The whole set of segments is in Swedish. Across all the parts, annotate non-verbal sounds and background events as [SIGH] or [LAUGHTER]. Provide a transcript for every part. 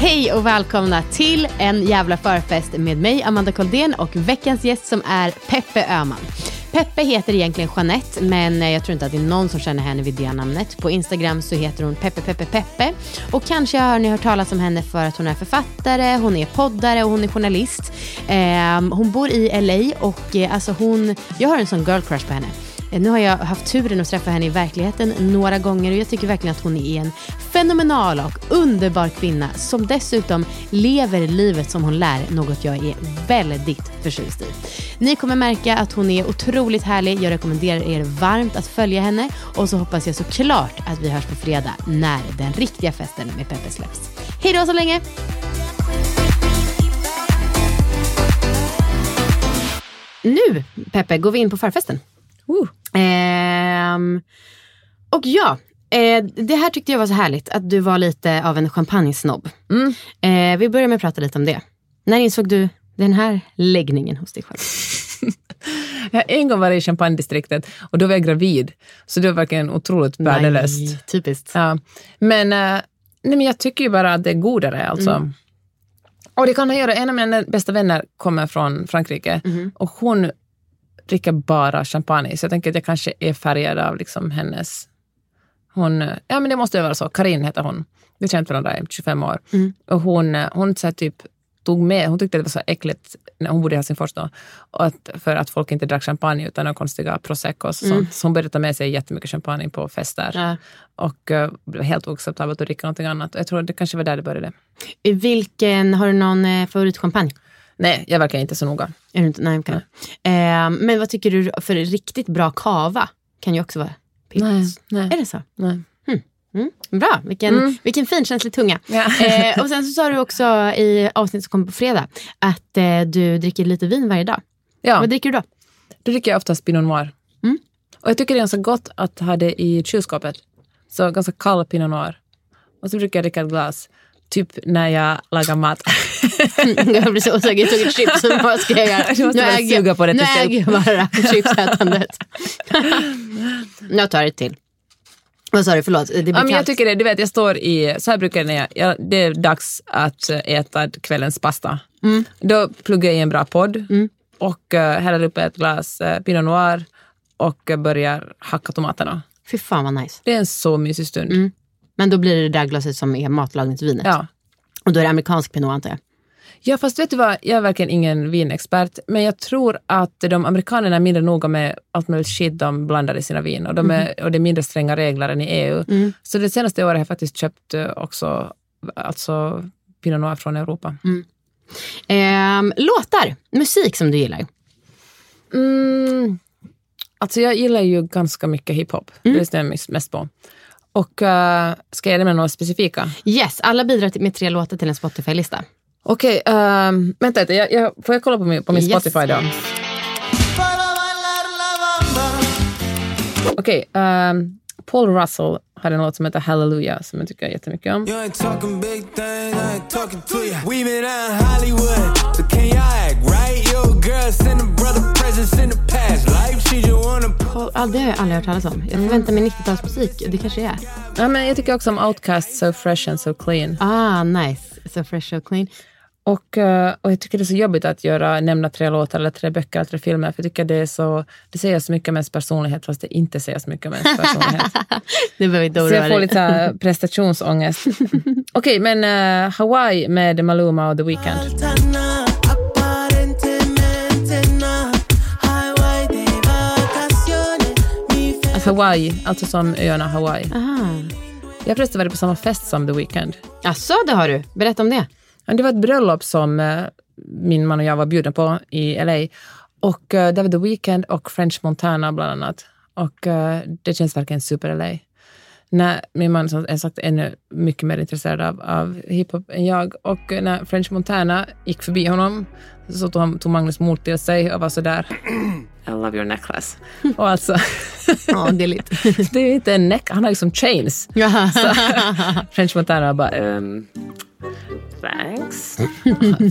Hej och välkomna till en jävla förfest med mig Amanda Koldén och veckans gäst som är Peppe Öhman. Peppe heter egentligen Jeanette men eh, jag tror inte att det är någon som känner henne vid det namnet. På Instagram så heter hon Peppe Peppe Peppe och kanske har ni hört talas om henne för att hon är författare, hon är poddare och hon är journalist. Eh, hon bor i LA och eh, alltså hon, jag har en sån girl crush på henne. Eh, nu har jag haft turen att träffa henne i verkligheten några gånger och jag tycker verkligen att hon är en fenomenal och underbar kvinna som dessutom lever livet som hon lär, något jag är väldigt förtjust i. Ni kommer märka att hon är otroligt härlig. Jag rekommenderar er varmt att följa henne och så hoppas jag såklart att vi hörs på fredag när den riktiga festen med Peppe släpps. Hej då så länge! Nu, Peppe, går vi in på förfesten. Ehm, och ja, eh, det här tyckte jag var så härligt, att du var lite av en champagnesnobb. Eh, vi börjar med att prata lite om det. När insåg du den här läggningen hos dig själv? [LAUGHS] Jag en gång varit i champagnedistriktet och då var jag gravid. Så det var verkligen otroligt värdelöst. Typiskt. Ja. Men, eh, nej, men jag tycker ju bara att det är godare. Alltså. Och det kan jag göra. En av mina bästa vänner kommer från Frankrike och hon dricker bara champagne. Så jag tänker att jag kanske är färgad av liksom hennes... Hon, ja men det måste vara så. Karin heter hon. Vi har känt varandra i 25 år. Och hon, hon så typ tog med, hon tyckte det var så äckligt när hon bodde i Helsingfors då, att, för att folk inte drack champagne utan några konstiga proseccos och sånt. Så hon började ta med sig jättemycket champagne på fester. Ja. Och uh, det var helt oacceptabelt att dricka någonting annat. Jag tror det kanske var där det började. Vilken, har du någon eh, favoritchampagne? Nej, jag verkar inte så noga. Är du inte, nej, okej. Eh, men vad tycker du för riktigt bra kava? Kan ju också vara pips. Nej, nej. Är det så? Nej. Mm, bra, vilken, vilken finkänslig tunga. Ja. [LAUGHS] Eh, och sen så sa du också i avsnittet som kommer på fredag att eh, du dricker lite vin varje dag. Ja, Vad dricker du då? då dricker jag oftast Pinot Noir. Mm. Och jag tycker det är ganska gott att ha det i kylskåpet. Så ganska kall Pinot Noir. Och så brukar jag dricka ett glas, typ när jag lagar mat. [LAUGHS] jag blir så osäker, jag tog ett chips. Vad ska jag [LAUGHS] göra? Bara äger, suga på det nu äger jag bara [LAUGHS] chipsätandet. jag tar ett till. Vad sa du? Förlåt. Det blir Ja, men jag tycker det, du vet, jag står i, så här brukar jag när jag, jag, det är dags att äta kvällens pasta. Mm. Då pluggar jag i en bra podd och uh, häller upp ett glas uh, Pinot Noir och uh, börjar hacka tomaterna. Fy fan vad nice. Det är en så mysig stund. Men då blir det det där glaset som är matlagningsvinet. Ja. Och då är det amerikansk pinot antar jag. Ja, fast vet du vad, jag är verkligen ingen vinexpert, men jag tror att de amerikanerna är mindre noga med allt möjligt skit de blandar i sina vin och, de är, och det är mindre stränga regler än i EU. Så det senaste året har jag faktiskt köpt eh, också alltså Pinot Noir från Europa. Ehm, låtar, musik som du gillar. Mm, alltså jag gillar ju ganska mycket hiphop. Det lyssnar jag mest på. Och uh, ska jag ge med några specifika? Yes, alla bidrar till- med tre låtar till en Spotify-lista. Okej, ehm, vänta lite. Jag, jag, får jag kolla på min, på min Yes. Spotify då? Okej, ehm, Paul Russell har en låt som heter Hallelujah som jag tycker jättemycket om. You ain't talking big thing, I ain't talking to you. We been out in Hollywood, so can you act right? Yo, girl, send a brother presents in the past life. She just wanna Paul, ja, det har jag aldrig hört talas om. Jag förväntar mig 90-talsmusik. Det kanske är. Ja, men jag tycker också om Outcast, So Fresh and So Clean. Ah, nice. So fresh, so clean. Och, eh, och jag tycker det är så jobbigt att göra, nämna tre låtar eller tre böcker eller tre filmer, för jag tycker det, är så, det säger så mycket om ens personlighet fast det inte säger så mycket om ens personlighet. [LAUGHS] Du behöver inte så oroa jag får dig. lite så här prestationsångest. [LAUGHS] Okej, men eh, Hawaii med Maluma och The Weeknd. Hawaii, alltså som öarna Hawaii. Aha. Jag förresten varit på samma fest som The Weeknd. Jaså, det har du. Berätta om det. Det var ett bröllop som eh, min man och jag var bjudna på i LA. Och eh, det var The Weeknd och French Montana bland annat. Och eh, det känns verkligen super-LA. När min man som är sagt ännu mycket mer intresserad av, av hiphop än jag. Och när French Montana gick förbi honom så tog, han, tog Magnus mod till sig och var så där. [CLEARS THROAT] I love your necklace. [LAUGHS] och alltså, Ja, [LAUGHS] det är ju inte en neck, han har ju som chains. [LAUGHS] Så, French Montana bara, ehm, thanks.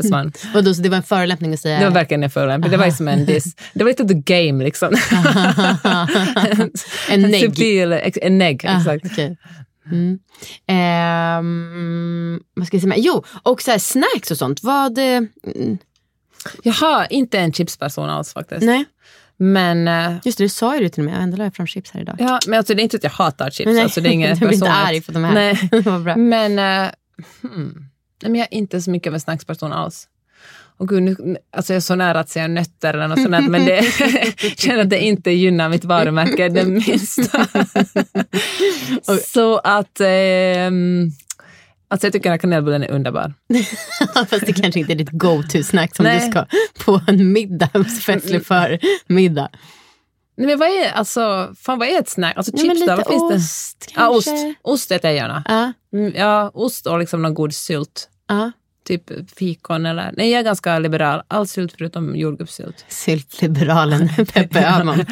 Försvann. Vadå, så det var en förolämpning att säga? Det var verkligen en förolämpning. Det var ju som en diss. Det var lite the game liksom. en negg. Subtil, en negg, Ah, exakt. okej. Mm. Ehm, vad ska jag säga? mer? Jo, och så här, snacks och sånt. Vad... eh, mm, Jag har inte en chipsperson alls faktiskt. nej, Men, eh, just det, du sa ju det till mig. Ändå la jag fram chips här idag. ja, men alltså, det är inte att jag hatar chips. Nej, Alltså, det är inget [LAUGHS] du blir inte arg för att de är här. Nej. [LAUGHS] Var bra. Men, eh, hmm. Nej, men jag är inte så mycket av en snacksperson alls. Och gud, nu, alltså jag är så nära att säga nötter eller något sånt, men det, jag [LAUGHS] känner att det inte gynnar mitt varumärke det minsta. så att... ehm, alltså jag tycker här kanelbullen är underbar. [LAUGHS] Fast det kanske inte är ditt go-to-snack som Nej. du ska på en middag, festlig för middag. Nej, men vad är, alltså, fan, vad är ett snack? Alltså chips då, vad finns det? ost Ja, ost. kanske. Ost äter jag gärna. Mm, Ja, ost och liksom någon god sylt. ja. Typ fikon eller... Nej, jag är ganska liberal. All sylt förutom jordgubbssylt. Syltliberalen [LAUGHS] Peppe Öhman.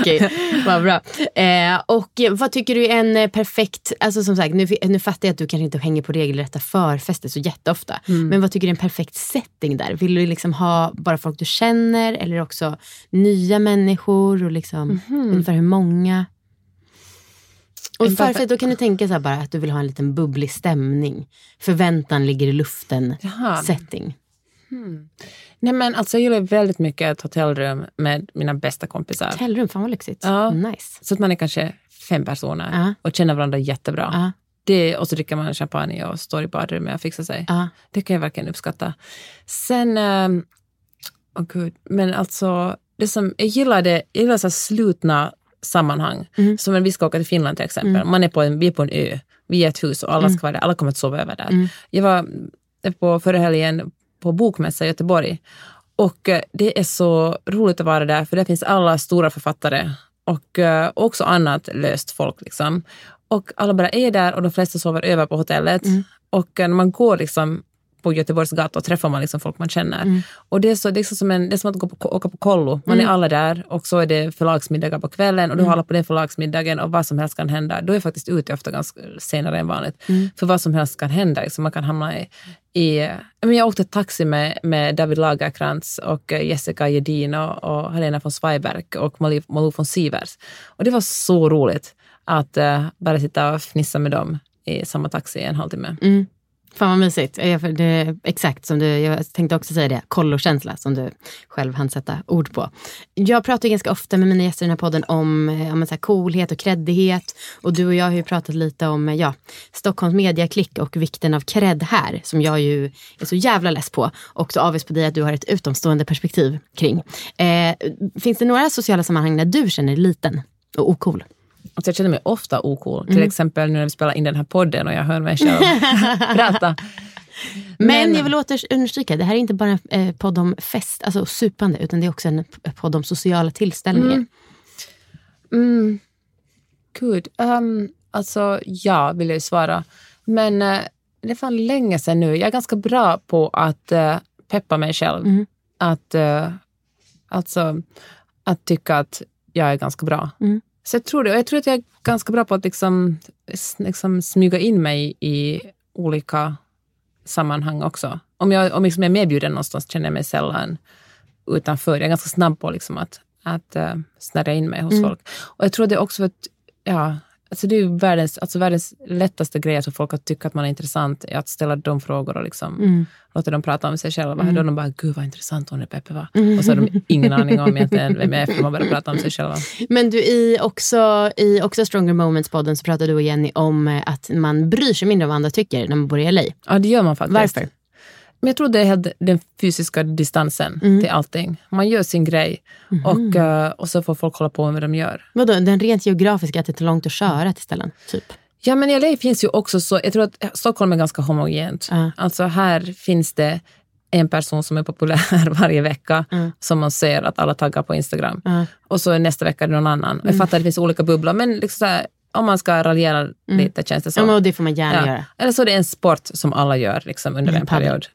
Okej, vad bra. Eh, och vad tycker du är en eh, perfekt, alltså som sagt nu, nu fattar jag att du kanske inte hänger på regelrätta förfester så jätteofta. Men vad tycker du är en perfekt setting där? Vill du liksom ha bara folk du känner eller också nya människor och liksom ungefär hur många? Och perfekt- då kan du tänka så bara att du vill ha en liten bubblig stämning. Förväntan ligger i luften. Jaha. Setting. Nej, men alltså, jag gillar väldigt mycket ett hotellrum med mina bästa kompisar. Hotellrum, fan vad lyxigt. Ja. Nice. Så att man är kanske fem personer Ja. och känner varandra jättebra. Ja. Det, och så dricker man champagne och står i badrummet och fixar sig. Ja. Det kan jag verkligen uppskatta. Sen, um, oh gud, men alltså, det som, jag gillar det, jag gillar så slutna sammanhang. Mm. Som när vi ska åka till Finland till exempel. Man är på en, vi är på en ö, vi är ett hus och alla Mm. ska vara där, alla kommer att sova över där. Jag var eh, på förra helgen på bokmässa i Göteborg och eh, det är så roligt att vara där för där finns alla stora författare och eh, också annat löst folk. Liksom. Och alla bara är där och de flesta sover över på hotellet. Och eh, när man går liksom på Göteborgs gator träffar man liksom folk man känner. Och det är, så, det, är så som en, det är som att gå på, åka på kollo. Man är alla där och så är det förlagsmiddagar på kvällen och du har alla på den förlagsmiddagen och vad som helst kan hända. Då är jag faktiskt ute ofta ganska senare än vanligt. För vad som helst kan hända. Liksom man kan hamna i, i men jag åkte taxi med, med David Lagerkrantz och eh, Jessica Jedin och, och Helena von Zweiberg och Malou, Malou von Sivers. Och det var så roligt att eh, bara sitta och fnissa med dem i samma taxi i en halvtimme. Mm. Fan vad mysigt. Jag, för det, exakt som du, jag tänkte också säga det, kollokänsla som du själv hann sätta ord på. Jag pratar ganska ofta med mina gäster i den här podden om, eh, om så här coolhet och kreddighet. Och du och jag har ju pratat lite om eh, ja, Stockholms mediaklick och vikten av cred här. Som jag ju är så jävla less på. Och så avis på dig att du har ett utomstående perspektiv kring. Eh, finns det några sociala sammanhang där du känner dig liten och ocool? Alltså jag känner mig ofta ocool. Till exempel nu när vi spelar in den här podden och jag hör mig själv [LAUGHS] prata. Men, Men- jag vill åter understryka, det här är inte bara en eh, podd om fest, alltså supande, utan det är också en p- podd om sociala tillställningar. Mm. Gud. Um, alltså, ja, vill jag ju svara. Men eh, det är fan länge sedan nu. Jag är ganska bra på att eh, peppa mig själv. Mm. Att, uh, alltså, att tycka att jag är ganska bra. Mm. Så jag tror det. Och jag tror att jag är ganska bra på att liksom, liksom smyga in mig i olika sammanhang också. Om jag, om liksom jag är medbjuden någonstans känner jag mig sällan utanför. Jag är ganska snabb på liksom att, att uh, snärja in mig hos Mm. folk. Och jag tror det också för att, ja, Alltså det är världens, alltså världens lättaste grej att få folk att tycka att man är intressant, är att ställa de frågor och liksom Mm. låta dem prata om sig själva. Då de bara, gud vad intressant hon är Peppe va? Och så har de ingen aning om egentligen vem jag är för man börjar prata om sig själva. [LAUGHS] Men du, i också, i också Stronger Moments-podden så pratade du och Jenny om eh, att man bryr sig mindre om vad andra tycker när man bor i LA. Ja, det gör man faktiskt. Varför? Men jag tror det är den fysiska distansen Mm. till allting. Man gör sin grej Mhm. och, eh, och så får folk hålla på med vad de gör. Vadå, den rent geografiska, att det tar långt att köra till ställen? Typ. Ja, men i LA finns ju också så, jag tror att Stockholm är ganska homogent. Ja. Alltså här finns det en person som är populär [LAUGHS] varje vecka som man ser att alla taggar på Instagram. Ja. Och så nästa vecka är det någon annan. Jag fattar att det finns olika bubblor, men liksom så här, om man ska raljera lite känns det så. Ja, men det får man gärna Ja. göra. Eller så är det en sport som alla gör liksom, under en paddel. period.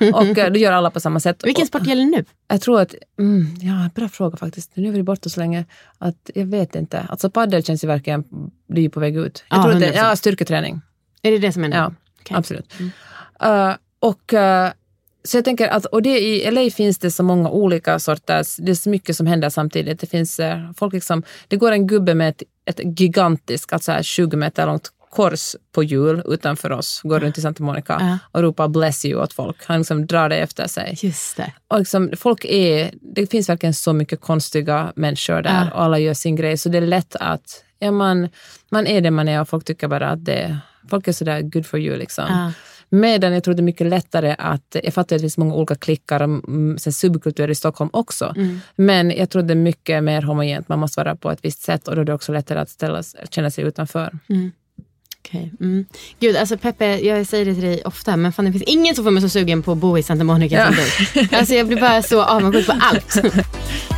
Mm. [LAUGHS] Och eh, det gör alla på samma sätt. Vilken sport gäller nu? jag tror att, mm, ja, bra fråga faktiskt. Nu har vi borta så länge att jag vet inte. Alltså padel känns ju verkligen, det är ju på väg ut. Jag Ja, tror att det, 100%. ja, styrketräning. Är det det som är nu? Ja, Okej. absolut. Eh, och eh, så jag tänker att, och det, i LA finns det så många olika sorters, det är så mycket som händer samtidigt. Det finns eh, folk liksom, det går en gubbe med ett, ett gigantiskt, alltså här 20 meter långt kors på hjul utanför oss, går runt i Santa Monica Ja. och ropar bless you åt folk. Han liksom drar det efter sig. Just det. Och liksom, folk är, det finns verkligen så mycket konstiga människor där Ja. och alla gör sin grej. Så det är lätt att ja, man, man är det man är och folk tycker bara att det, folk är sådär good for you. Liksom. Ja. Medan jag tror det är mycket lättare att, jag fattar att det finns många olika klickar och mm, subkulturer i Stockholm också. Mm. Men jag tror det är mycket mer homogent, man måste vara på ett visst sätt och då är det också lättare att ställa, känna sig utanför. Okej. Mm. Gud, alltså Peppe, jag säger det till dig ofta, men fan det finns ingen som får mig så sugen på att bo i Santa Monica Ja. som du. Alltså jag blir bara så avundsjuk på allt. [LAUGHS]